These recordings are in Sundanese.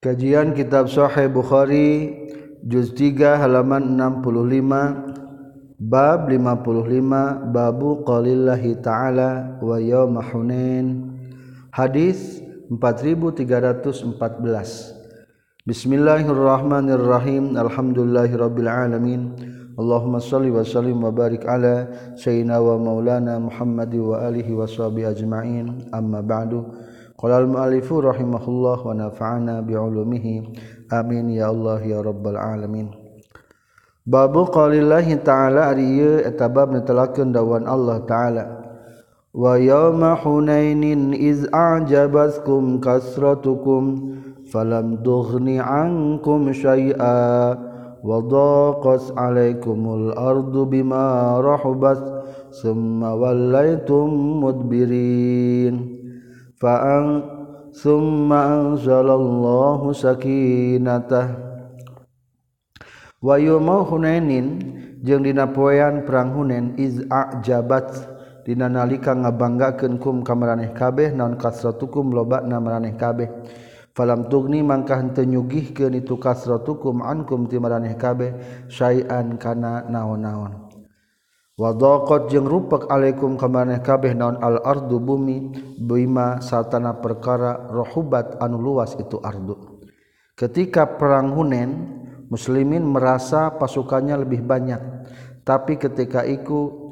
Kajian Kitab Sahih Bukhari juz 3 halaman 65 bab 55 babu qaulillahi ta'ala wa yauma hunain. Hadis 4314 Bismillahirrahmanirrahim. Alhamdulillahirabbil alamin. Allahumma salli wa sallim wa barik ala sayyidina wa maulana Muhammad wa alihi wa sahbihi ajma'in. Amma ba'du. Qala al-mu'allifu rahimahullah wa nafa'ana bi'ulumihi amin ya Allah ya rabbal alamin Babu qaulillahi ta'ala ari ieu eta bab dawan Allah ta'ala Wa yawma hunainin iz a'jabatkum kasratukum falam tughni 'ankum syai'a wa daqat 'alaikumul ardu bima rahabat summa wallaytum mudbirin faang summa anzalallahu sakinatah. Wa yawma hunainin jeung dina poean perang Hunain iz ajabat. Dina nalika ngabanggakeun kum ka maraneh kabeh naon kasratukum lobana maraneh kabeh. Falam tugni mangka henteu nyugihkeun itu kasratukum ankum ti maraneh kabeh syai'an kana naon-naon. Wadokot jeung rupak alaikum kamaneh kabeh naon al ardu bumi bima satana perkara rohubat anu luas itu ardu. Ketika perang Hunen, muslimin merasa pasukannya lebih banyak, tapi ketika itu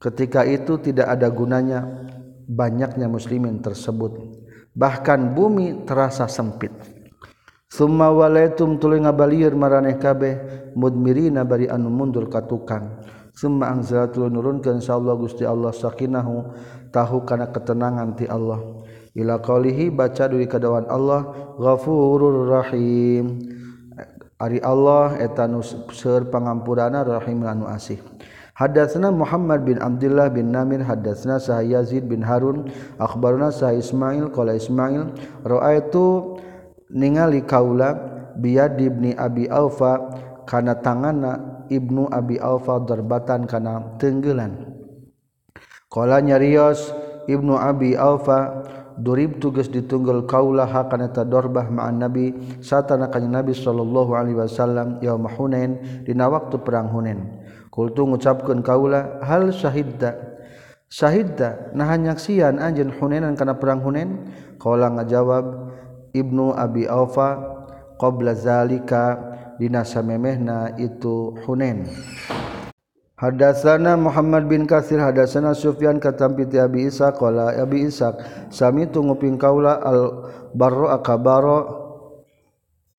ketika itu tidak ada gunanya banyaknya muslimin tersebut. Bahkan bumi terasa sempit. Summa walaitum tuluy ngabalieur maraneh kabeh mudmirina bari anu mundur ka tukang. Summa anzala nurunkeun insyaallah Gusti Allah sakinahu tahu kana ketenangan ti Allah. Ila qaulihi baca duri kadawan Allah Ghafurur Rahim. Ari Allah eta nu seur pangampurana Rahim anu asih. Hadatsna Muhammad bin Abdullah bin Namir hadatsna Sah Yazid bin Harun akhbarna Sah Ismail qala Ismail raaitu ningali kaula biyad ibni Abi Aufa kana tanganna Ibnu Abi Alfa darbatan kana tenggelan. Kala nyarios Ibnu Abi Alfa durib tugas ditunggal kaulah kana ta dorbah ma'an Nabi satana kanjing Nabi sallallahu alaihi wasallam yaum Hunain dina waktu perang Hunain. Kultu ngucapkeun kaula hal syahidda? Syahidda? Nah nyaksian anjeun Hunainan kana perang Hunain? Kala ngajawab Ibnu Abi Aufa qabla zalika dinasa memehna itu Hunen Hadasana Muhammad bin Katsir hadasana Sufyan katampi ti Abi Isa qala Abi Isa sami tu nguping kaula al barro akabaro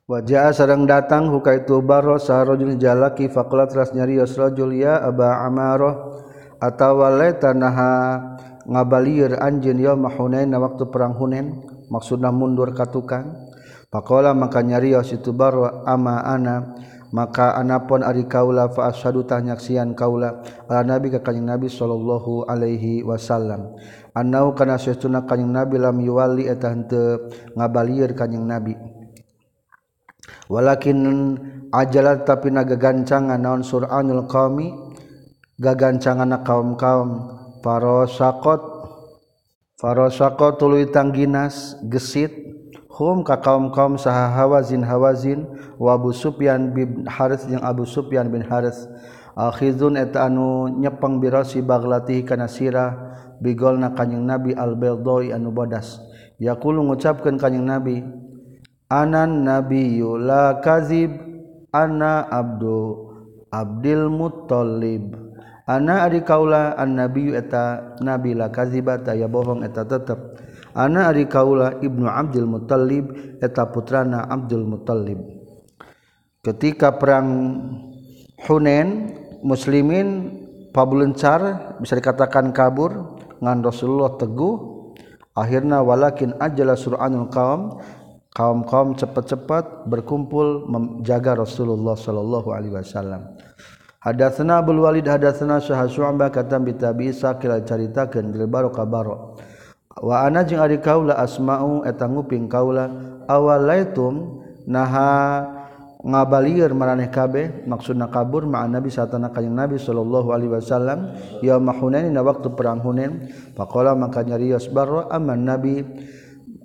Wajah sarang datang huka itu barro saharojul jalaki faqala teras nyarios rajul ya Aba Amaroh atawa laita naha ngabalieur anjeun yaum Hunain na waktu perang Hunain maksudna mundur ka tukang Pakola maka nyarios itu barwa ama ana? Maka anapun ari kaula fa asyhadu tanyaksian kaula ala nabi ka kanjing nabi sallallahu alaihi wasallam. Annau kana saytuna kanjing nabi lam yuwali eta henteu ngabalieur kanjing nabi. Walakin ajalat tapi nagagancangan naon sur'anul qaumi gagancangan kaum-kaum. Farosakot farosakot tuluy tangginas gesit hum ka kaum kaum saha hawazin hawazin wa Abu Sufyan bin Haris jeung Abu Sufyan bin Haris akhizun eta anu nyepeng birosi baglatihi kana sira bigolna kanjing Nabi al-Baydoi anu bodas. Yaqulu ngucapkeun kanjing Nabi anan nabiyyu la kazib ana abdu abdil muttalib. Ana ari kaula an nabiyyu eta nabi la kazibata ya bohong eta tetep. Ana ari kaula Ibnu Abdul Muthalib eta putrana Abdul Muthalib. Ketika perang Hunain muslimin pabulencar bisa dikatakan kabur ngan Rasulullah teguh akhirna walakin ajala sur'anul kaum kaum-kaum cepat-cepat berkumpul menjaga Rasulullah sallallahu alaihi wasallam. Hadatsna Abdul Walid hadatsna Syah Syu'bah katam bi Tabi'isa kila caritakeun bil Baro Kabaro. waana jeung ari kaula asmau eta nguping kaula awalaitum naha ngabalir maraneh kabeh maksudna kabur ma'a nabi satana kanjing nabi sallallahu alaihi wasallam yaum hunain na waktu perang hunain. Faqala maka nyarios barra aman nabi.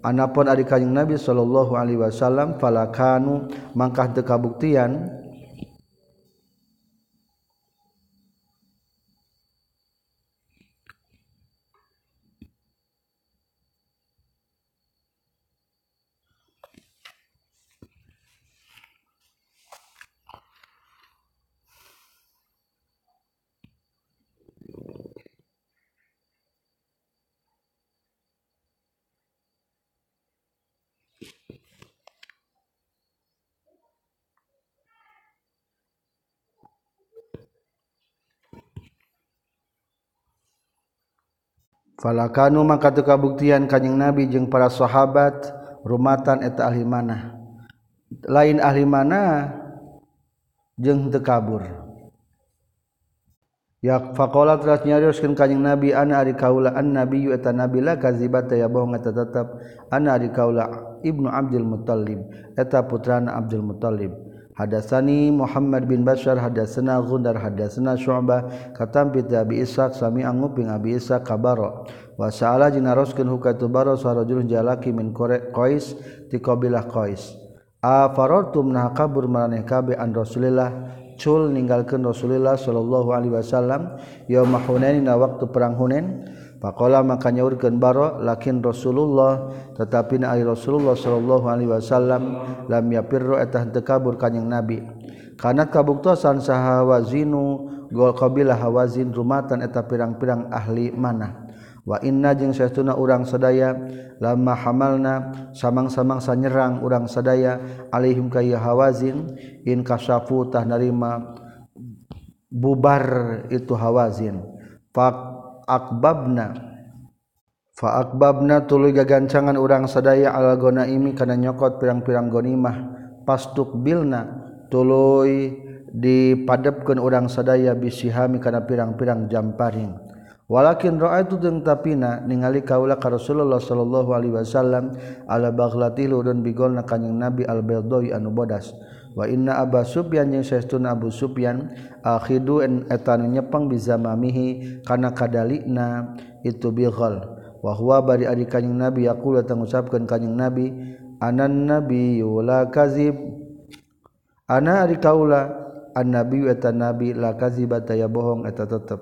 Anapun ari kanjing nabi sallallahu alaihi wasallam falakanu. Mangkah teu kabuktian falakanu maka teu kabuktian kanjing nabi jeung para sahabat rumatan eta ahli mana lain ahli mana jeung teu kabur. Ya faqala teras nyarioskeun kanjing nabi ana ari kaula an nabiyyu eta nabi la kazibat ya bohong eta tetep. Ana ari kaula ibnu abdul muttalib eta putrana abdul muttalib. Hadasani Muhammad bin Bashar hadasana Gundar hadasana Syu'bah. Katampi ti Abi Ishaq sami anguping Abi Ishaq kabaro wa sa'ala jeung naroskeun hukatu baro sarajul jalaki min Qais ti qabilah Qais. A farartum nah kabur maraneh kabe an Rasulillah cul ninggalkeun Rasulillah sallallahu alaihi wasallam yaum Hunain na waktu perang Hunain. Pakola maka nyaurkeun baro lakin Rasulullah tetapi na Rasulullah sallallahu alaihi wasallam lam yapirru eta teu kabur kanjing Nabi. Kana kabuktosan saha wazinu gol qabilah hawazin rumatan eta pirang-pirang ahli mana. Wa inna jeung saestuna urang sadaya lama hamalna samang-samang sanyerang urang sadaya alaihim ka hawazin in kasafu tah narima bubar itu hawazin. Fak akbabna faakbabna tuluy gagancangan urang sadaya ala gonaimi kana nyokot pirang-pirang gonimah. Pastuk bilna tuluy dipadepkeun urang sadaya bisihami kana pirang-pirang jamparing. Walakin ra'aitu jeung tapina ningali kaula ka Rasulullah sallallahu alaihi wasallam ala baghlati ludun bigolna kanjing Nabi al-Baydai anu bodas. Wa inna Aba Sufyan jeung saestuna Abu Sufyan akhidu en etan nyepeng bizamamihi kana kadalikna itu bighal wa huwa bari ari kanjing Nabi yaqulu tangusapkeun kanjing Nabi anan nabi la kazib. Ana ari kaula an nabi eta nabi la kazibata ya bohong eta tetep.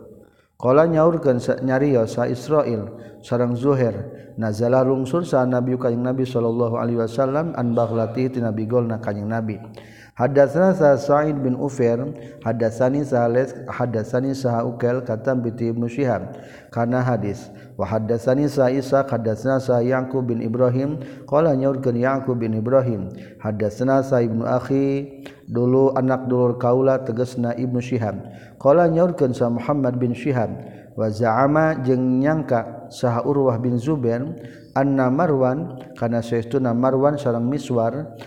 Kala nyaurkeun nyarios sa Israil sareng Zuhair nazala rungsur sa nabi kanjing Nabi sallallahu alaihi wasallam an baghlati tina bigolna kanjing Nabi Hadatsana sa Sa'id bin Ufair, hadatsani Sales, hadatsani sa Ukel kata binti Ibnu Syihab kana hadis. Wa hadatsani sa Isa, hadatsana sa Yaqub bin Ibrahim, qala nyaurkeun Yaqub bin Ibrahim. Hadatsana sa Ibnu Akhi, dulu anak dulur kaula tegasna Ibnu Syihab. Qala nyaurkeun sa Muhammad bin Syihab wa za'ama jeung nyangka saha Urwah bin Zubair anna Marwan kana saestuna Marwan sareng Miswar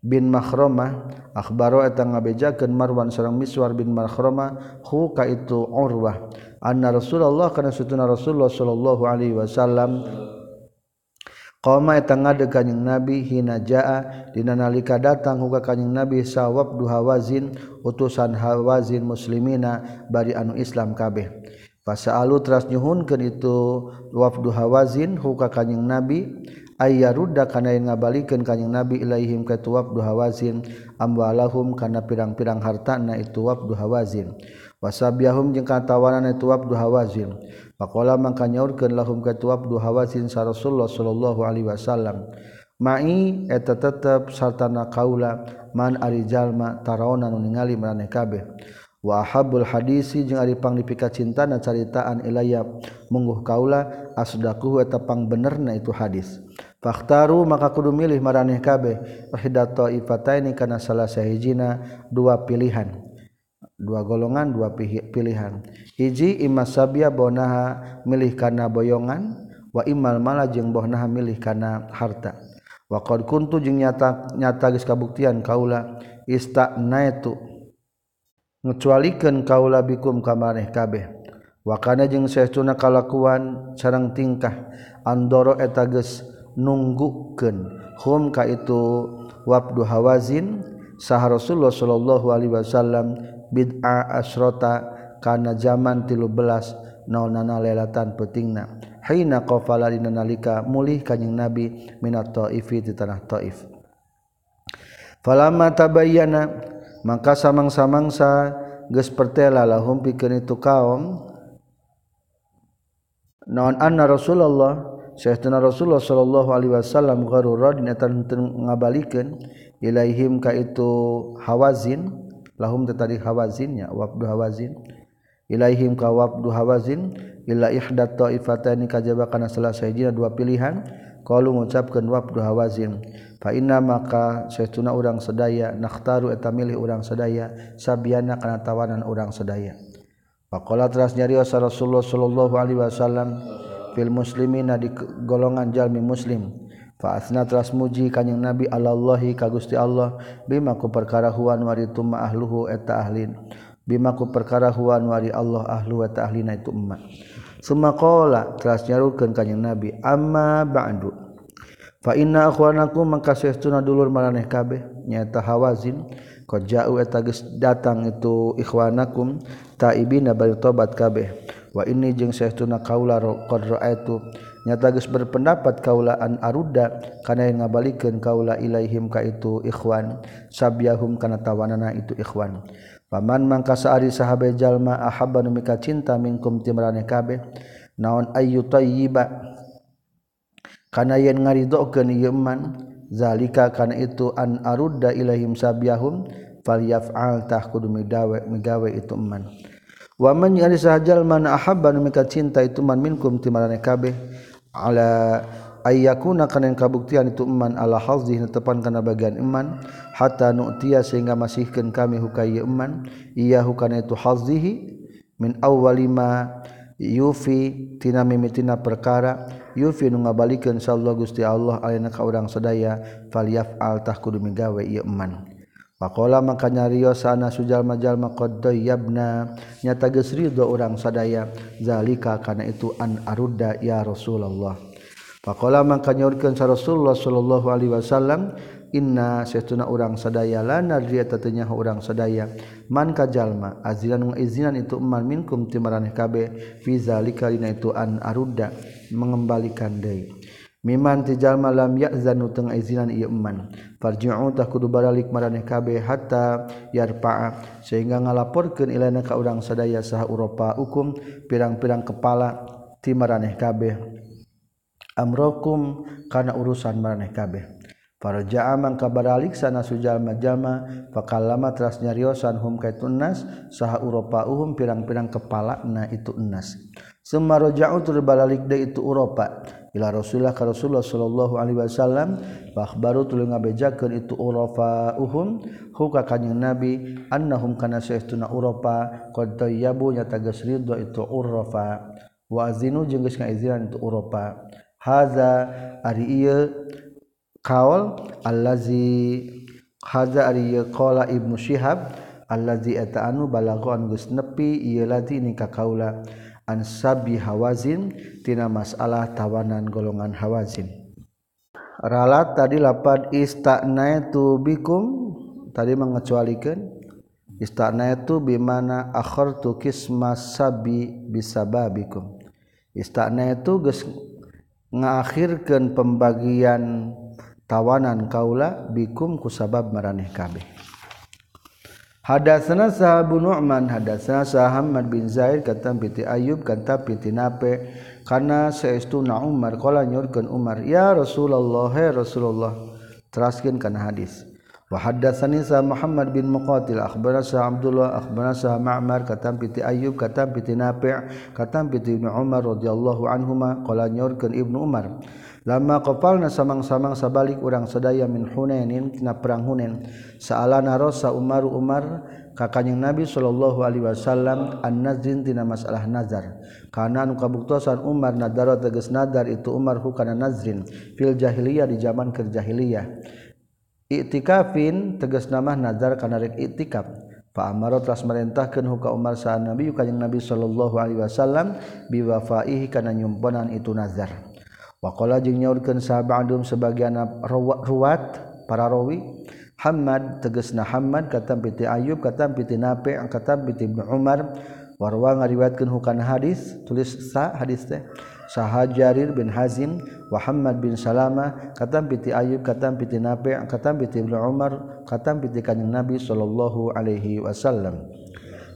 bin mahromah Akbaro eta ngabejakeun Marwan sareng Miswar bin Mahromah hu ka itu Urwah anna Rasulullah kana sutuna Rasulullah sallallahu alaihi wasallam Qama eta ngade kanjing Nabi hina jaa dina nalika datang huka kanjing Nabi sawab duha wazin utusan hawazin muslimina bari anu Islam kabeh. Pasaalu teras nyuhunkeun itu wafdu hawazin huka kanjing Nabi aya ruda kana yang ngabalikeun kanjing nabi ilaihim ka tuwab duhawazin amwalahum kana pirang-pirang hartana itu wab duhawazin wasabiahum jeung katawanan itu wab duhawazin faqala mangka nyaurkeun lahum ka tuwab duhawazin sa rasulullah sallallahu alaihi wasallam. Mai eta tetep sartana kaula man ari jalma taraona nu ningali maraneh kabeh. Wa habul hadisi jeung ari pangdipika cintana caritaan ilayab mungguh kaula asdaquhu eta pang benerna itu hadis. Faktaru maka kudu milih maraneh kabeh. Ihdat taifataini kana salah sahijina dua pilihan. Dua golongan dua pilihan. Hiji imma sabya bonaha milih kana boyongan. Wa imal mala jeung bonaha milih kana harta. Wa qad kuntu jeung nyata nyata geus kabuktian kaula istanaitu ngecualikeun kaula bikum kamareh kabeh. Wa kana jeung saestuna kalakuan sareng tingkah andoro eta geus nungguken hum ka itu wabdu hawazin. Sah Rasulullah Shallallahu Alaihi Wasallam bid'a asrota kana zaman tilu belas naonana lelatan petingna hina qafala dina nalika mulih kanjing nabi minat taifi di tanah taif. Falamma tabayyana maka samang-samangsa geus pertela lahum pikeun itu kaum. Naon anna rasulullah Syekhna Rasulullah sallallahu Alaihi Wasallam garurodin etan ngabalikeun ilaihim ka itu hawazin lahum tadi hawazinnya wabdu hawazin. Ilaihim ka wabdu hawazin illa ihdat ta'ifatani kajaba kana salah sayjina dua pilihan qalu ngucapkeun wabdu hawazin. Fa inna maka saytuna urang sedaya nakhtaru eta milih urang sedaya sabiana kana tawanan urang sedaya faqala teras nyarios Rasulullah sallallahu alaihi wasallam fil muslimina di golongan jalmi muslim. Fa asna teras muji kanjing Nabi Allahi ka Gusti Allah bima ku perkara huwan wari tuma ahluhu eta ahlin. Bima ku perkara huwan wari Allah ahlu eta ahlina itu umma summa qala teras nyarukeun kanjing Nabi amma ba'du. Fa inna akhwanakum mangka sesuna dulur maraneh kabeh nyata hawazin qad ja'u eta geus datang itu ikhwanakum taibina bari tobat kabeh. wa ini jeung Syekhuna kaula qad raaitu. Nyata geus berpendapat kaula an arudda kana yang ngabalikeun kaula ilaihim ka itu ikhwan. Sabyahum kana tawanana itu ikhwan. Paman mangka saari sahabe jalma ahabba nu mika cinta minkum timrane kabeh? Naon ayyu tayyiba? Kana yen ngaridokeun ieu man zalika kana itu an arudda ilaihim sabyahum falyaf'al tah kudu migawe migawe itu man waman ari sahajal man ahabba mika cinta itu man minkum timarane kabeh. Ala ayyakuna kana yang kabuktian itu iman ala hazzi tepan kana bagian iman. Hatta nu'tiya sehingga masihkeun kami hukai iman. Iya hukana itu hazzihi min awwalima yufi tina mimitina perkara. Yufi nu ngabalikeun insyaallah Gusti Allah alina ka urang sadaya. Falyaf'al tah kudu migawe ieu iman. Makola makanya Rio sana sujal majal makodo yabna nyata gesri dua orang sadaya. Zalika karena itu an aruda ya Rasulullah. Pakola makanya urkan sa Rasulullah Shallallahu Alaihi Wasallam inna setuna orang sadaya lana dia tatunya orang sadaya. Man kajalma azilan izinan itu man minkum timaraneh kabe fi zalika itu an aruda mengembalikan deui. miman tijal malam yazan teng izinan ieu eman. Farji'u tah kudu baralik maraneh kabeh hatta yarpa'a. Sehingga ngalaporkeun ilana ka urang sadaya saha Eropa hukum pirang-pirang kepala ti maraneh kabeh. Amrokum kana urusan maraneh kabeh. Faraja'a mangka baralik sana sujal majama fakalama teras nyariosan hum kaitun nas saha Eropa uhum pirang-pirang kepala na itu nas. Summa raja'u tur baralik de itu Eropa ila Rasulullah ka Rasulullah sallallahu alaihi wasallam bakhbaru tuluy ngabejakeun itu urafa uhum huka kanjing Nabi annahum kana saestuna urafa qad tayyabu nyata geus ridho itu urafa. Wa azinu jeung geus ngaizinan itu urafa. Haza ari ieu kaul allazi haza ari ieu qala ibnu syihab allazi ata'anu balagoan geus nepi ieu lazi ni ka kaula. ansabi hawazin tina masalah tawanan golongan hawazin. Ralat tadi lapad ista'naitu bikum tadi mengecualikan istana itu bimana akhartu kisma sabi bisa bisababikum. Ista'naitu geus ngakhirkeun pembagian tawanan kaula bikum kusabab maraneh kabeh. Hadasana sahabu Nu'man hadasana Muhammad bin Zaid kata piti Ayub kata piti nape. Karena seestuna Umar kala nyurkeun Umar ya Rasulullah ya Rasulullah. Teraskeun kana hadis. Wa hadatsani sa Muhammad bin Muqatil akhbarana sa Abdullah akhbarana sa Ma'mar kata piti Ayub kata piti nape kata piti Ibnu Umar radhiyallahu anhuma kala nyurkeun Ibnu Umar lama kopalna samang-samang sabalik urang sedaya min Hunainin tina perang Hunain. Saalana rosa umar Umar kakanyang Nabi sallallahu alaihi wasallam an nazrin tina masalah nazar. Kana nu kabuktosan Umar nadaro tegas nadar itu Umar hukana nazrin. Fil jahiliyah di zaman kerjahiliyah i'tikafin tegas nama nazar kana rek i'tikaf. Fa amara telah merintahkeun huka Umar sa Nabi kanyang Nabi sallallahu alaihi wasallam biwafaih kana nyumponan itu nazar. Wakola jeung nyaurkeun sahabatum sebagian ruwat para rawi Hamad tegasna Hamad kata piti Ayub kata piti Nafi kata piti Ibnu Umar warwa ngariwayatkeun hukana hadis tulis sa hadis teh saha Jarir bin Hazim Muhammad bin Salama kata piti Ayub kata piti Nape, kata piti Ibnu Umar kata piti kanjeng Nabi sallallahu alaihi wasallam.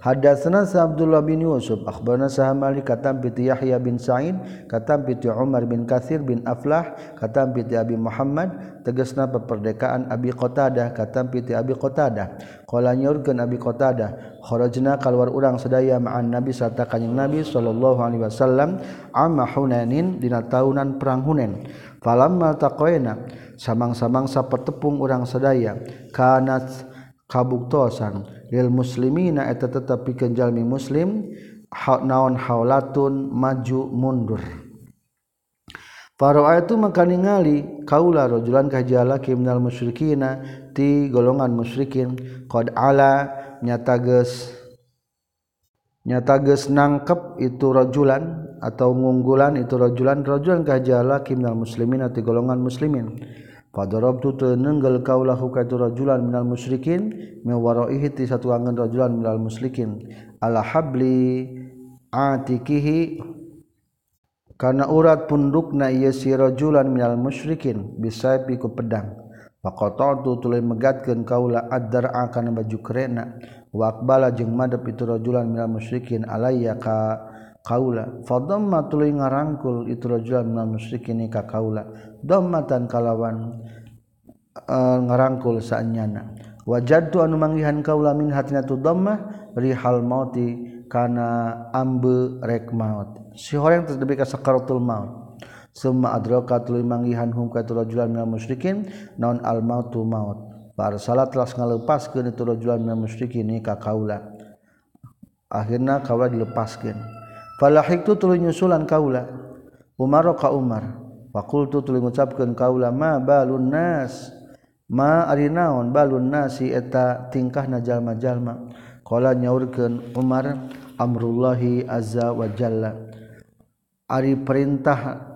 Hadatsana Abdullah bin Yusuf akhbarana Sahamali katam bi Yahya bin Sa'id katam bi Umar bin Katsir bin Aflah katam bi Abi Muhammad tegasna peperdekaan Abi Qatadah katam bi Abi Qatadah. Qala nyurkeun Abi Qatadah kharajna keluar urang sadaya ma'an Nabi sarta kanjing Nabi sallallahu alaihi wasallam amma Hunainin dina taunan perang Hunain. Falamma taqaina samang-samang sapertepung urang sadaya kanat kabuktosan lil muslimina eta tetap pikeun jalmi muslim naon haulatun maju mundur. Faro itu maka ningali kaula rajulan kajala kimnal musyrikina ti golongan musyrikin qad ala nyata geus nyata geus nangkep itu rajulan atau ngunggulan itu rajulan rajulan kajala kimnal muslimina ti golongan muslimin. Fadarabtu tenenggel kaulahu ka itu rajulan minal musyrikin min waraihi ti satu angan rajulan minal musyrikin. Ala habli atikihi karena urat pundukna ieu si rajulan minal musyrikin bisa piku pedang. Faqata'tu tuluy megatkeun kaula ad-dar'a kana baju kerena wa aqbala jeung madep itu rajulan minal musyrikin alayya ka kaula. Fadamma tuluy ngarangkul itu rajulan minal musyrikin ka kaula. Dammatan kalawan uh, ngarangkul saanyana wajadtu anu manggihan kaula min hatina tu dhammah rihal mauti kana ambe rek maut. Si horeng terdebi ka sakaratul maut. Summa adraka tuluy manggihan hum ka rajulan minal musyrikin naon al mautu maut. Bar salat telah ngalepaskeun itu rajulan minal musyrikin ka kaula. Akhirna kaula dilepaskeun falahiktu tuluy nyusulan kaula. Umar ka Umar. Fakultu tuluy ngucapkeun kaula ma balun nas? Ma ari naon balun nasi eta tingkahna jalma-jalma? Qala nyaurkeun Umar amrullahi azza wa jalla. Ari perintah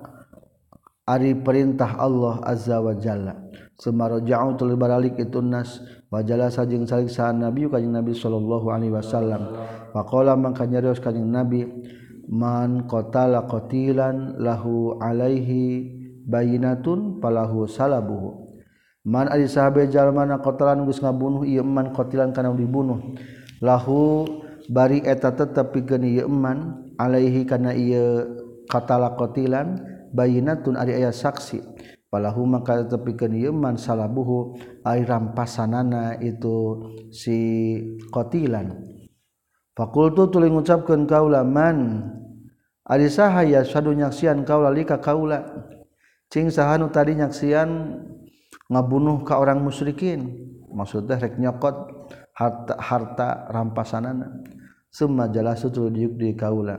ari perintah Allah azza wa jalla. Semaroja'u tuluy baralik itu nas. Wajalah sajeng salik saan nabi kanjing nabi sallallahu alaihi wasallam. Faqala mangka nyarios kanjing nabi man qatala qatilan lahu alaihi bayinatun palahu salabuhu. Man ari sahabe jalma na qatalan geus ngabunuh ieu man qatilan kana dibunuh. Lahu bari eta tetep pikeun ieu man alaihi kana ieu qatala qatilan bayinatun ari aya saksi. Palahu maka tetep pikeun ieu man salabuhu ai rampasanana itu si qatilan. fakultu tuling ngucapkan kaula man ari sahaya sadu nyaksian kaula lika kaula? Cing sahanu tadi nyaksian ngabunuh ka orang musyrikin. Maksudnya rek nyokot harta harta rampasanana. Summa jalasu tuluy diuk di kaula.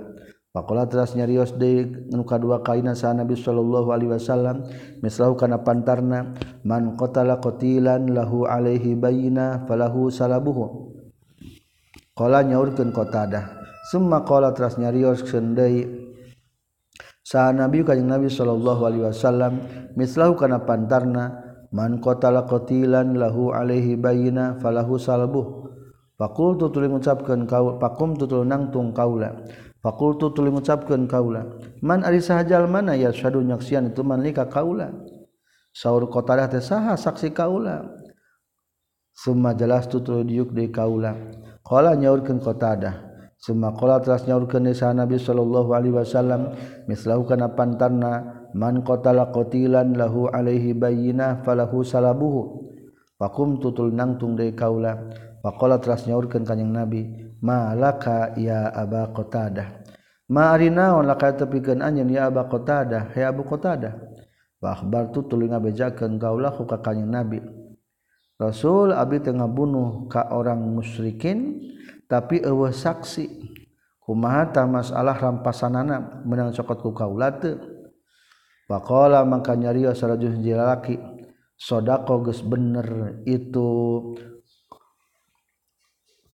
Pakola teras nyarios de nuka dua kaina sa Nabi sallallahu alaihi wasallam mislahu kana pantarna man qatala qatilan lahu alaihi bayina falahu salabuhu. Qala nyaurkeun qatadah summa qala teras nyarios deui. Sa nabi kanjing nabi sallallahu alaihi wasallam mislahu kana pantarna man qatala qatilan lahu alaihi bayina falahu salbuh. Faqultu tuluy ngucapkeun kaula faqum tutul nangtung kaula. Faqultu tuluy ngucapkeun kaula man ari sahajal mana ya syadu nyaksian itu man lika kaula? Saur qatalah teh saha saksi kaula. Summa jelas tutul diuk di kaula qala nyaurkeun qatadah summa qala teras nyaurkeun sa Nabi sallallahu alaihi wasallam mislahu kana pantarna man qatala qatilan lahu alaihi bayyinah falahu salabuhu. Faqum tutul nangtung deui kaula. Faqala teras nyaurkeun kanjing Nabi malaka ya aba qatadah? Ma ari naon laka tepikeun anjeun ya aba qatadah? Ya abu qatadah. Wa akhbartu tuluy ngabejakeun kaula ka kanjing Nabi Rasul abi tengah bunuh ka orang musyrikin tapi eueuh saksi. Kumaha ta masalah rampasanana menang cokot ku kaula teu faqala maka nyarios sarajul lalaki sodako geus bener itu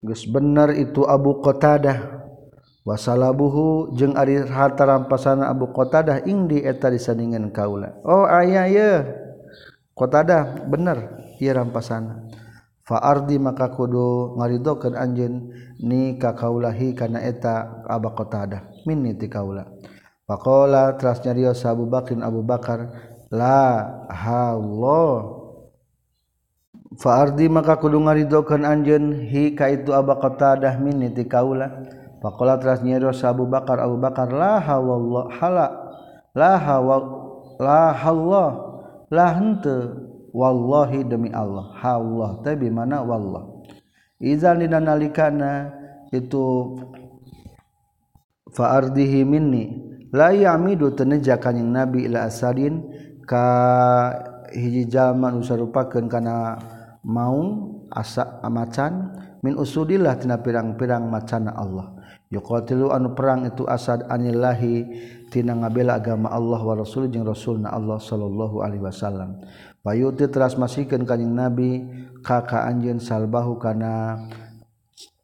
geus bener itu Abu Qatadah. Wasalabuhu jeung ari harta rampasana Abu Qatadah ing di eta disandingan kaula. Oh aya ye. Qatadah bener ieu rampasana faardi maka kudu ngaridokeun anjeun ni ka kaulahi kana eta Abu Qatadah. Minni ti kaula? Pakola terasnya Rio Abu Bakrin Abu Bakar la Allah Faardi maka kudu ngaridokan anjen hika itu aba qatadah. Min ti kaula? Pakola terasnya Rio Abu Bakar Abu Bakar la hawallah hala la hawa la Allah lah hente wallahi demi Allah. Allah tapi mana wallah. Izal dina nalikana itu faardihi minni amidu tenejakan yang nabi ila asadin ka hiji zaman usarupakeun kana mau asa macan min usudillah tina pirang-pirang macana Allah. Yuqatilu anu perang itu asad anillahi tina ngabela agama Allah wa rasul jeung rasulna Allah sallallahu alaihi wasallam Bayuti teras masihkan kanyang Nabi kakak anjin salbahu karena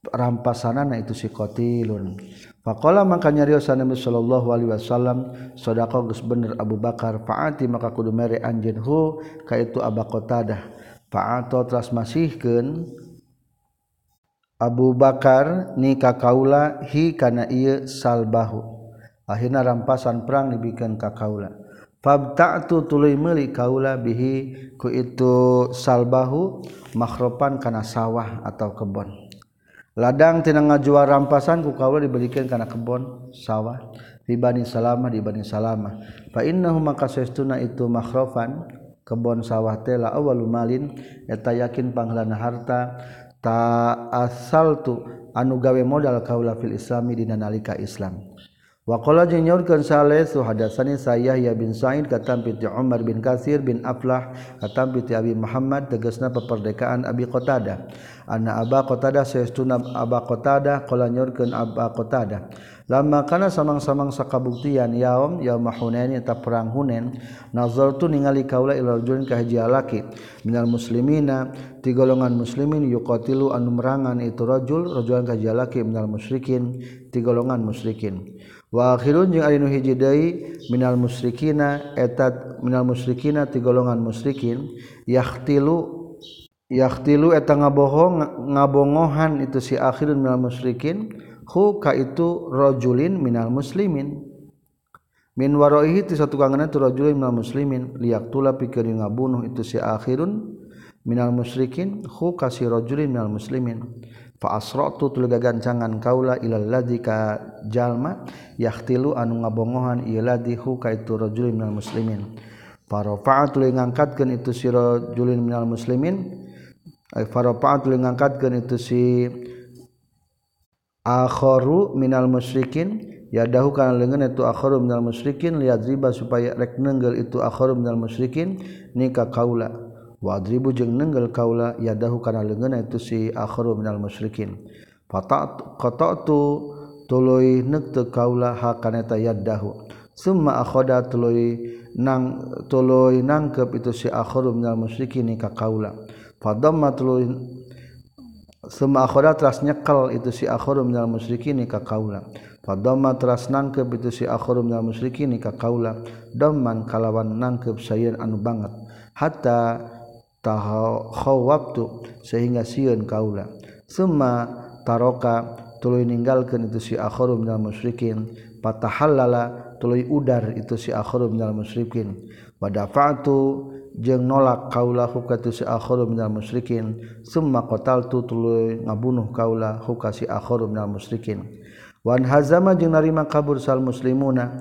rampasanana itu si kotilun. Pakola makanya riosan Nabi Shallallahu Alaihi Wasallam sodako gus bener Abu Bakar faati maka kudu mere anjin hu kaitu abakotadah faato teras masihkan Abu Bakar nikah kaula hi karena iya salbahu. Akhirnya rampasan perang dibikin kakaula fabta'tu tuluy meuli kaula bihi ku itu salbahu makhropan kana sawah atau kebon. Ladang tina ngajual rampasan ku kaula dibelikeun kana kebon sawah di Bani Salamah di Bani Salamah fa innahu maka sesuna itu makhrofan kebon sawah tela la awwalu malin eta yakin panghalana harta. Ta asaltu anu gawe modal kaula fil islami dina nalika Islam. Wakola jenyakan saleh su hadasanin saya ya bin Said katampiti Umar bin Kasir bin Aflah katampiti Abi Muhammad tegasna peperdekaan Abi Qatada anak Aba Qatada saestuna Aba Qatada qala nyorkeun Aba Qatada lama kana samang-samang sakabuktian yaum yaum Hunain eta perang Hunain nazartu ningali kaula ila rajulin ka laki minal muslimina ti golongan muslimin yuqatilu anu merangan itu rajul rajulan ka laki minal musyrikin ti golongan musyrikin waun jeung Ari hiji Minal musrikinat Minal musrikinna ti golongan musrikin yahtilu yahtilu eta ngabohong ngabongohan itu si akhirun minal musyrikin hu ka itu rajulin minal muslimin. Min waraihi ti satukanganna tu rajulin minal muslimin liyaqtula pikeun ngabunuh itu si akhirun minal musyrikin hu ka si rajulin minal muslimin. Asratu tu gagancangan kaula ilal ladzi ka jalma yahtilu anu ngabongohan ieu ladzi hu ka itu rajulin minal muslimin. Farafa'at tu ngangkatkeun itu si rajulin minal muslimin. Ay farafa'at ngangkatkeun itu si akharu minal musyrikin. Yadahu kana leungeun itu akharu minal musyrikin liyadriba supaya rek neunggel itu akharu minal musyrikin nika kaula wadribu jeung nenggel kaula yadahu kana leungeunna itu si akharu minal musyrikin. Fataqatu tuluy neuk kaula hakana ta yadahu. Summa akhada tuluy nang tuluy nangkep itu si akharu minal musyrikin ka kaula. Fadamma tuluy summa akhada teras nyekel itu si akharu minal musyrikin ka kaula. Fadamma teras nangkep itu si akharu minal musyrikin ka kaula. Damman kalawan nangkep sayeun anu banget. Hatta tahawwabtu sehingga siun kaula. Summa taroka tuluy ninggalkeun itu si akharu minal musyrikin. Patahallala tuluy udar itu si akharu minal musyrikin. Wa dafa'tu jeung nolak kaula hukatu si akharu minal musyrikin. Summa qataltu tuluy ngabunuh kaula hukasi akharu minal musyrikin. Wan hazama jeung narima kabur sal muslimuna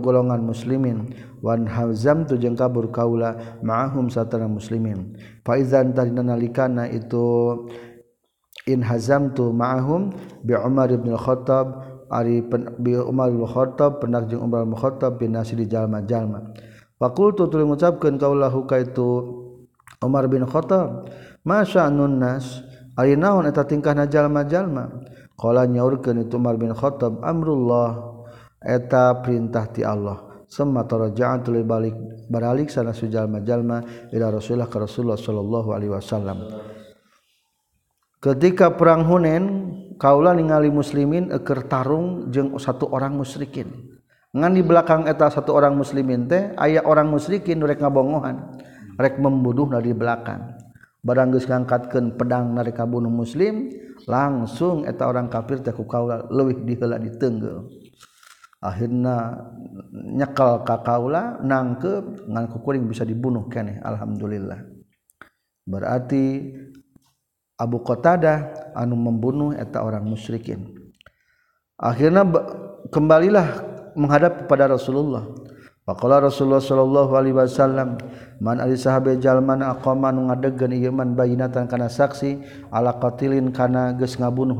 golongan muslimin. Wan hazam tu jeung kabur kaula ma'ahum satana muslimin. Fa idzan tadina nalikana itu in hazam tu ma'ahum bi Umar bin Khattab ari bi Umar bin Khattab pendak jeung Umar bin Khattab bin nasi di jalma-jalma faqultu tuluy ngucapkeun kaula huka itu Umar bin Khattab masya nun nas ari naon eta tingkah najal-majalma Kala nyaurkeun itu Umar bin Khattab amrullah eta perintah ti Allah. Semma taraja'an tuluy balik baralik sana sujalma-jalma ila Rasulullah ka Rasulullah sallallahu alaihi wasallam. Ketika perang Hunain, kaula ningali muslimin eker tarung jeung satu orang musyrikin. Ngan di belakang eta satu orang muslimin teh aya orang musyrikin rek ngabongohan, rek membunuh dari belakang. baranggus ngangkatkan pedang nareka bunuh muslim langsung eta orang kafir teku kaula lewih dihela ditenggel akhirnya nyekal ka kaula nangkep ngan kukuring bisa dibunuh keneh alhamdulillah. Berarti Abu Qatadah anu membunuh eta orang musyrikin. Akhirnya kembalilah menghadap kepada Rasulullah. Pakola Rasulullah Shallallahu Alaihi Wasallam man ali sahabe jalman aqoma nu ngadegkeun ieu man bayinatan kana saksi ala qatilin kana geus ngabunuh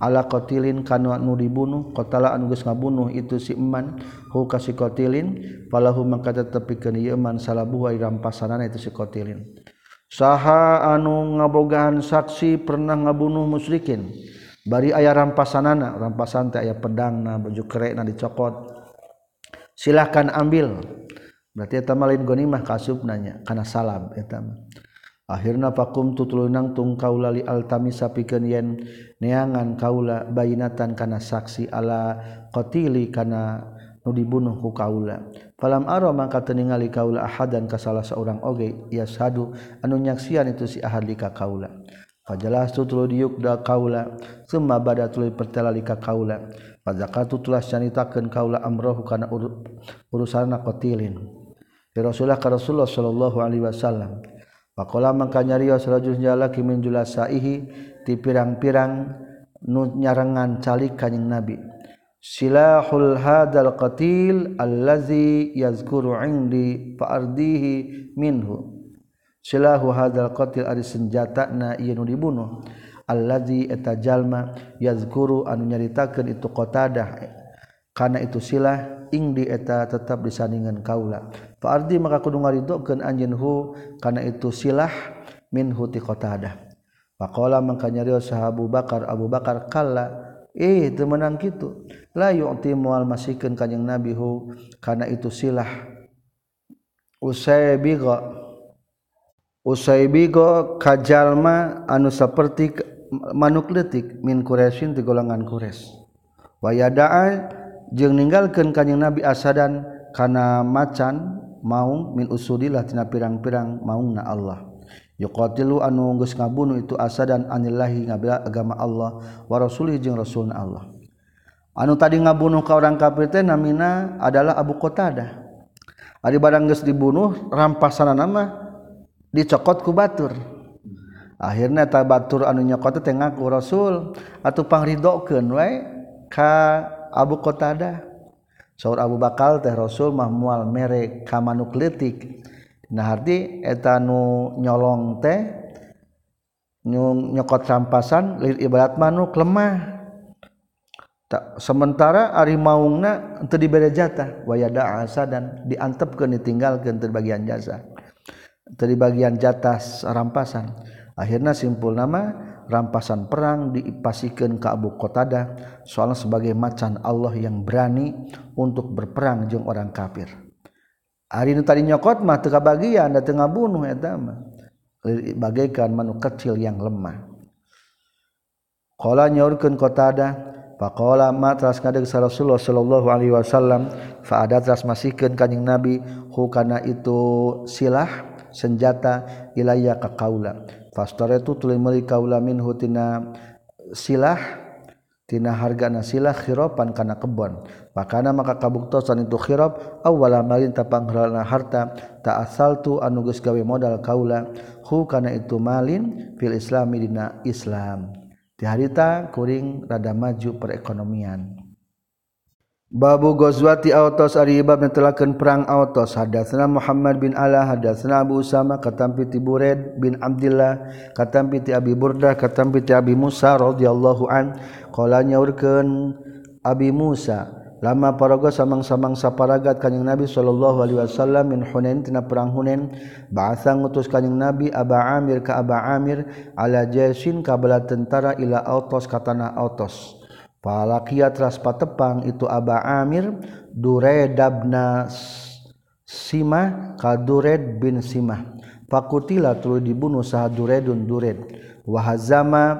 ala qatilin kana nu dibunuh qatala anu geus ngabunuh itu si eman hu ka si qatilin falahu maka tetepikeun ieu man salabu wa rampasanana itu si qatilin. Saha anu ngabogaan saksi pernah ngabunuh musyrikin? Bari aya rampasanana rampasan teh aya pedangna baju kerekna dicokot. silahkan ambil. Berarti eta malin gonimah kasub nanya karena salam eta akhirna fakum tutulunang tung kaula li altami sapikeun yen neangan kaula bayinatan kana saksi ala qatili kana nu dibunuh ku kaula. Falam ara maka teningali kaula ahadan ka salah seorang oge yashadu anu nyaksian itu si ahad li ka kaula. Fajalas tutulu diuk da kaula summa bada tuluy pertela li ka kaula. Fazakatu tulah canitakeun kaula amrohu kana urusanna qatilin. Ya Rasulullah ka Rasulullah sallallahu alaihi wasallam. Faqala mangka nyarios rajul jalaki min julasaihi ti pirang-pirang nu nyarengan calik kanjing Nabi. Silahul hadal qatil allazi yazkuru indi fa'ardihi minhu. Silahu hadal qatil ari senjata na ieu nu dibunuh. allazi eta jalma yazkuru anu nyaritakeun itu qatadah. Kana itu silah ing di eta tetap disandingan kaula. Fa ardi maka kudu ngaridokeun anjeun hu kana itu silah min hu ti qatadah. Faqala maka nyarios sahabu Bakar Abu Bakar kala eh teu menang kitu. La yu'ti mual masikeun kanjing Nabi hu kana itu silah. Usai biga usaibiga usaibiga kajalma anu saperti manuk letik min Quraisyin di golongan Quraisy wayadaan jeung ninggalkeun kanjing Nabi asadan kana macan maung min usudilah tina pirang-pirang maungna Allah. Yuqatilu anu geus ngabunuh itu asadan anillahi ngabela agama Allah wa rasulih jeung rasulna Allah. Anu tadi ngabunuh ka orang kafir teh namina adalah Abu Qatadah. Ari barang geus dibunuh rampasanna mah dicokot ku batur. akhirnya tabatur anunya kota ngaku rasul atau pangridokeun wae ka Abu Qatadah. Saur Abu Bakal teh Rasul mah moal mere ka manuklitik nah arti eta nu nyolong teh nyung nyokot rampasan lir ibarat manuk lemah. Tak sementara ari maungna teu dibere jatah wayada asa dan diantepkeun ditinggalkeun teu bagian jasa teu bagian jatah rampasan. Akhirnya simpul nama rampasan perang dipasikan ke Abu Qatada soalnya sebagai macan Allah yang berani untuk berperang jeung orang kafir. Hari ini tadi nyokot mah teu bagian da tengah bunuh eta bagaikan manuk kecil yang lemah. Qala nyaurkeun Qatada faqala ma teras ngadeg Rasulullah sallallahu alaihi wasallam fa ada teras masihkeun kanjing Nabi hu kana itu silah senjata ilayya ka kaula pastor itu tuli kaula kaulamin hutina silah tina harga na silah khiropan kana kebon. Pakana maka kabuktosan itu khirop awwala malin tapanghralna harta ta asal tu geus gawe modal kaula. Hu kana itu malin fil islami dina islam. Di harita kuring rada maju perekonomian. Babu Ghazwati Autos ari ibab netelakeun perang Autos. Hadatsna Muhammad bin Ala hadatsna Abu Usama katampi ti Bured bin Abdullah katampi ti Abi Burdah katampi ti Abi Musa radhiyallahu an. Qala nyaurkeun Abi Musa lama paraga samang-samang saparagat kanjing Nabi sallallahu alaihi wasallam min Hunain tina perang Hunain ba'atsa ngutus kanjing Nabi Aba Amir ka Aba Amir ala jaisin ka bala tentara ila Autos katana Autos. Palakia teraspa tepang itu Aba Amir Duredabna Simah kadured bin Simah. Pakutila tulu dibunuh sah Duredun Dured. Wahazama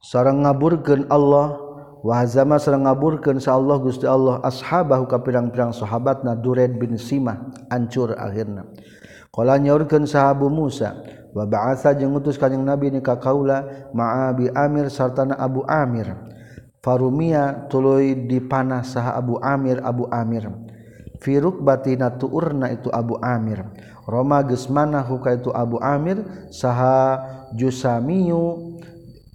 sarang ngaburkeun Allah wahazama sareng ngaburkeun sa Allah Gusti Allah ashabahu ka pirang-pirang sahabatna Dured bin Simah ancur akhirna. Qala nyaurkeun sahabu Musa bahasa jeung ngutus kanjing nabi ni ka Kaula maabi Amir sartana Abu Amir. Farumia tulu dipanah saha Abu Amir Abu Amir. Firuk batina tuurna itu Abu Amir. Roma Gesmana huka itu Abu Amir saha jusamiyu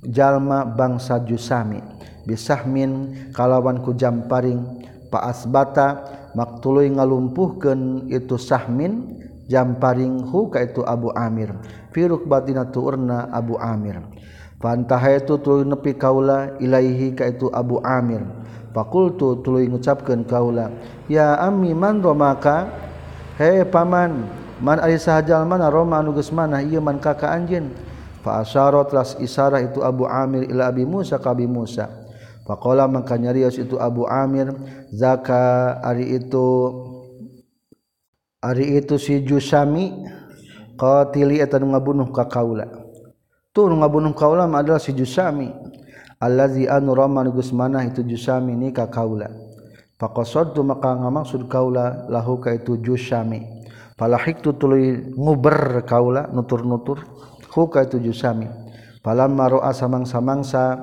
jalma bangsa jusami. Bisahmin kalawan kujamparing paasbata maktului ngalumpuhkeun itu sahmin jamparinghu ka itu Abu Amir. Firuk batina tuurna Abu Amir. Pantaha itu tuluy nepi kaula ilaihi ka itu Abu Amir. Fakultu tuluy ngucapkeun kaula ya ammi man romaka? He paman man ari sahajal mana roma anu geus manah ieu man ka ka anjeun. Fa asyara telas isarah itu Abu Amir ila Abi Musa ka Abi Musa. Faqala maka nyarios itu Abu Amir zaka ari itu ari itu si Jusami qatili eta ngabunuh ka kaula. Ngabunuh kaula adalah si jusami. Allazi anu rama Gus mana itu jusami ni ka kaula. Faqasadtu maka ngamaksud kaula lahu ka itu jusami. Falahiktu tuluy nguber kaula nutur-nutur hu ka itu jusami. Falamma ra'a samang-samangsa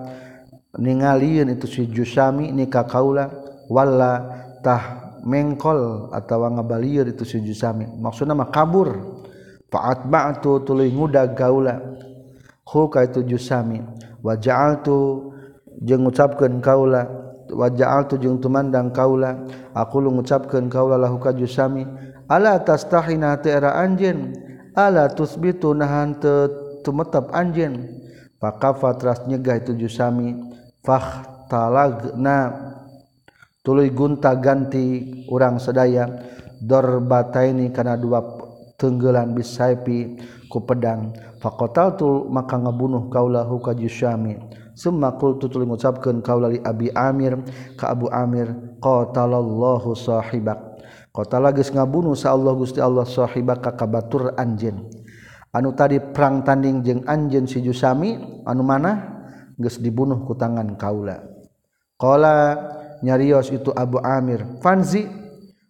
ningalieun itu si jusami ni ka kaula. Walla tah mengkol atau ngabalieur itu sujud sami maksudnya mah kabur. Faat ba'tu tuluy muda gaula. Hu itu jusami. Wajal tu jeung ngucapkeun kaula. Wa tu jeng tumandang kaula. Aku lu ngucapkeun kaula lahu ka jusami. Ala atas tahina teera anjen ala tusbitu nahan teu tumetep anjeun? Gaitu tras nyegah itu jusami. Fakhtalagna. tuluy gunta ganti urang sedaya dorbata ini karena dua tenggelan bisaipi ku pedang. Fakotal tul maka ngabunuh kaulahu ka jusami summa qultu tuluy ngucapkeun kaula li abi amir. Ka abu amir qatalallahu sahibak. Qatala geus ngabunuh sa Allah Gusti Allah sahibak ka kabatur anjeun. Anu tadi perang tanding jeung anjeun si jusami anu mana geus dibunuh ku tangan kaula. Qala nyarios itu Abu Amir. Fanzi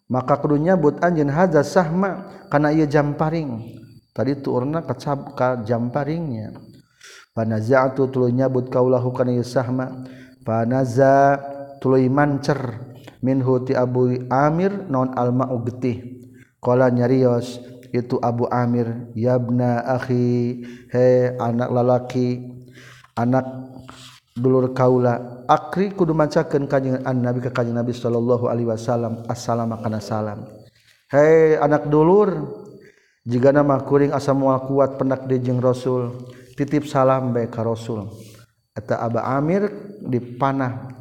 maka kudunya buat anjin hadza sahma kana ieu jamparing tadi tuurna kecap ka jamparingnya panaza'tu tuluy nyabut kaulahu kana ieu sahma. Panaza tuluy mancer. Minhu ti Abu Amir non alma'u getih. Qala nyarios itu Abu Amir yabna akhi he anak lalaki anak dulur kaula akri kudu macakeun kanjing an nabi ka kanjing nabi sallallahu alaihi wasallam assalamu kana salam. Hei anak dulur jika nama kuring asa moal kuat pendak jeung rasul titip salam bae ka rasul. Eta aba amir dipanah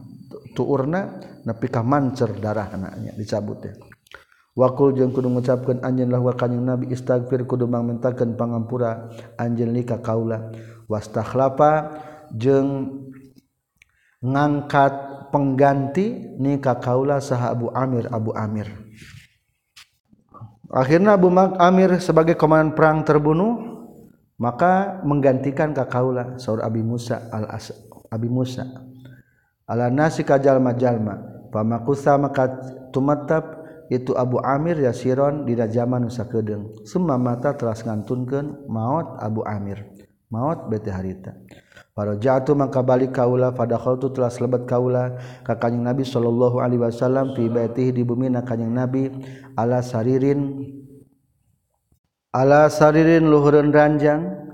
tuurna nepi ka mancer darah anaknya dicabut ya. Wakul jeung kudu ngucapkeun anjeun lahu kanjing nabi istagfir kudu mangmintakeun pangampura anjeun lika kaula. Wastakhlafa jeung ngangkat pengganti ni ka kaula saha Abu Amir Abu Amir. Akhirnya Abu Amir sebagai komandan perang terbunuh maka menggantikan kakaula saur Abi Musa al -As Abi Musa. Ala nasi kajal majalma pamakusa maka tumatap itu Abu Amir yasiron di zaman nusa kedeng. Semua mata telah ngantunkan maut Abu Amir. Maut bete harita jatuh maka balik kaula padahal telah selebat kaula ka kanjing Nabi sallallahu Alaihi Wasallam fi baitihi di bumi na kanjing nabi ala saririn ala saririn luhureun ranjang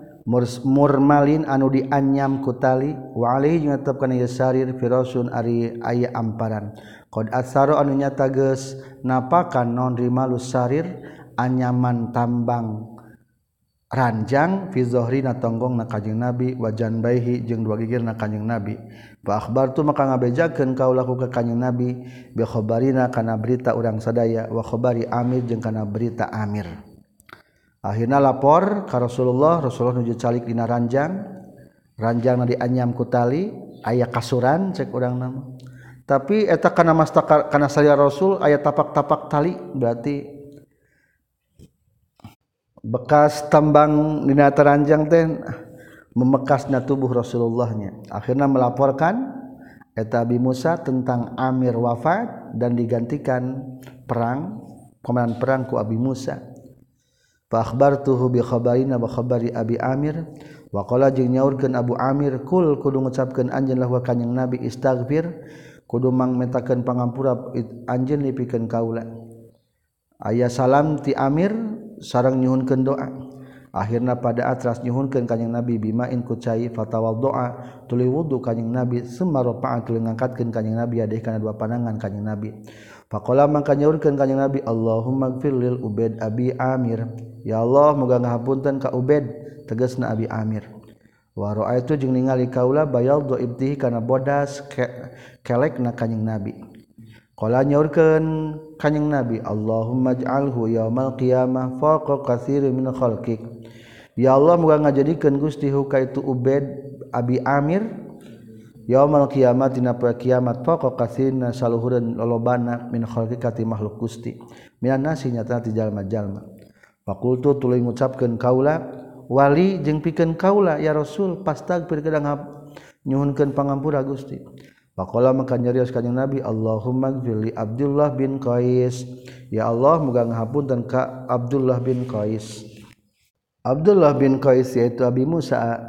murmalin anu dianyam kutali wali nyetapkan sarir firasun ari aya amparan. Qad asaro anu nyata geus napakan non rimalus sarir anyaman tambang. ranjang fizohri na tonggong na kajeng nabi wajan baihi jeung dua gigir na kanyeng nabi. Faakbar tu maka ngabejakeun kau laku ke kanyeng nabi bi khabarina kana berita urang sadaya wa khabari amir jeung kana berita amir. Akhirna lapor ka Rasulullah Rasulullah nuju calik dina ranjang. Ranjang na dianyam ku tali aya kasuran cek urang nama. Tapi eta kana mastaka kana saya Rasul aya tapak-tapak tali berarti bekas tambang di Taranjang teh memekasnya tubuh Rasulullahnya akhirnya melaporkan eta Abi Musa tentang Amir wafat dan digantikan perang komandan perang ku Abi Musa fa akhbartuhu bi khabarina wa khabari Abi Amir wakola jeng jeung Abu Amir kul kudu ngucapkeun anjeun lahu yang Nabi istagfir kudu mangmetakeun pangampura anjen lipikan kaulah. Ayah salam ti Amir sarang nyhunkan doa. Akhirnya pada atras nyhunkan kanyang nabi bimain kucai fatawal doa. Tuli wudhu kanyang nabi semarpaat tuli ngangkatkan kanyang nabi adeh karena dua panangan kanyang nabi. Pakola maka nyurkan kanyang Nabi Allahumma gfir lil Ubed Abi Amir. Ya Allah moga ngahapunten ka Ubed tegas na Abi Amir. Wa itu jeung ningali kaula bayal do ibtihi kana bodas ke, kelek na kanyang Nabi. Kala nyaurkeun kanjing Nabi Allahumma ij'alhu yaumal qiyamah faqa katsirin min khalqik. Ya Allah moga ngajadikeun Gusti huka itu Ubed Abi Amir yaumal qiyamah dina poe kiamat faqa katsirin saluhureun lolobana min khalqik ti makhluk Gusti. Minan nasi nyata ti jalma-jalma. Fakultu tuluy ngucapkeun kaula wali jeung pikeun kaula ya Rasul pastag kedang nyuhunkeun pangampura Gusti. Pakola maka nyerios kanjeng Nabi Allahumma gfirli Abdullah bin Qais. Ya Allah muga ngahapunten ka Abdullah bin Qais. Abdullah bin Qais yaitu Abi Musa.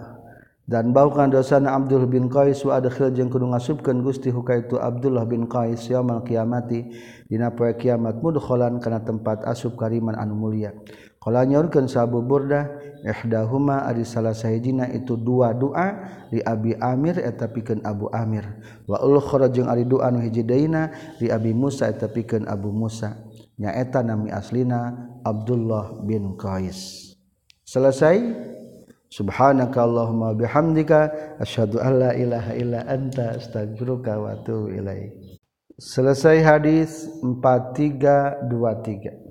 Dan baukan dosana Abdullah bin Qais wa adkhil jeung kudu ngasupkeun Gusti hukaitu Abdullah bin Qais yaumul kiamati dina poe kiamat mudkhalan kana tempat asup kariman anu mulia. Qala nyaurkeun Sabu Burda ihdahuma ari salah sahijina itu dua doa di Abi Amir eta pikeun Abu Amir. Wa ukhra jeung ari doa nu hiji deuna di Abi Musa eta pikeun Abu Musa. Nyaeta nami aslina Abdullah bin Qais. Selesai. Subhanaka allahumma bihamdika asyhadu an la ilaha illa anta astaghfiruka wa atubu ilaik. Selesai hadis 4323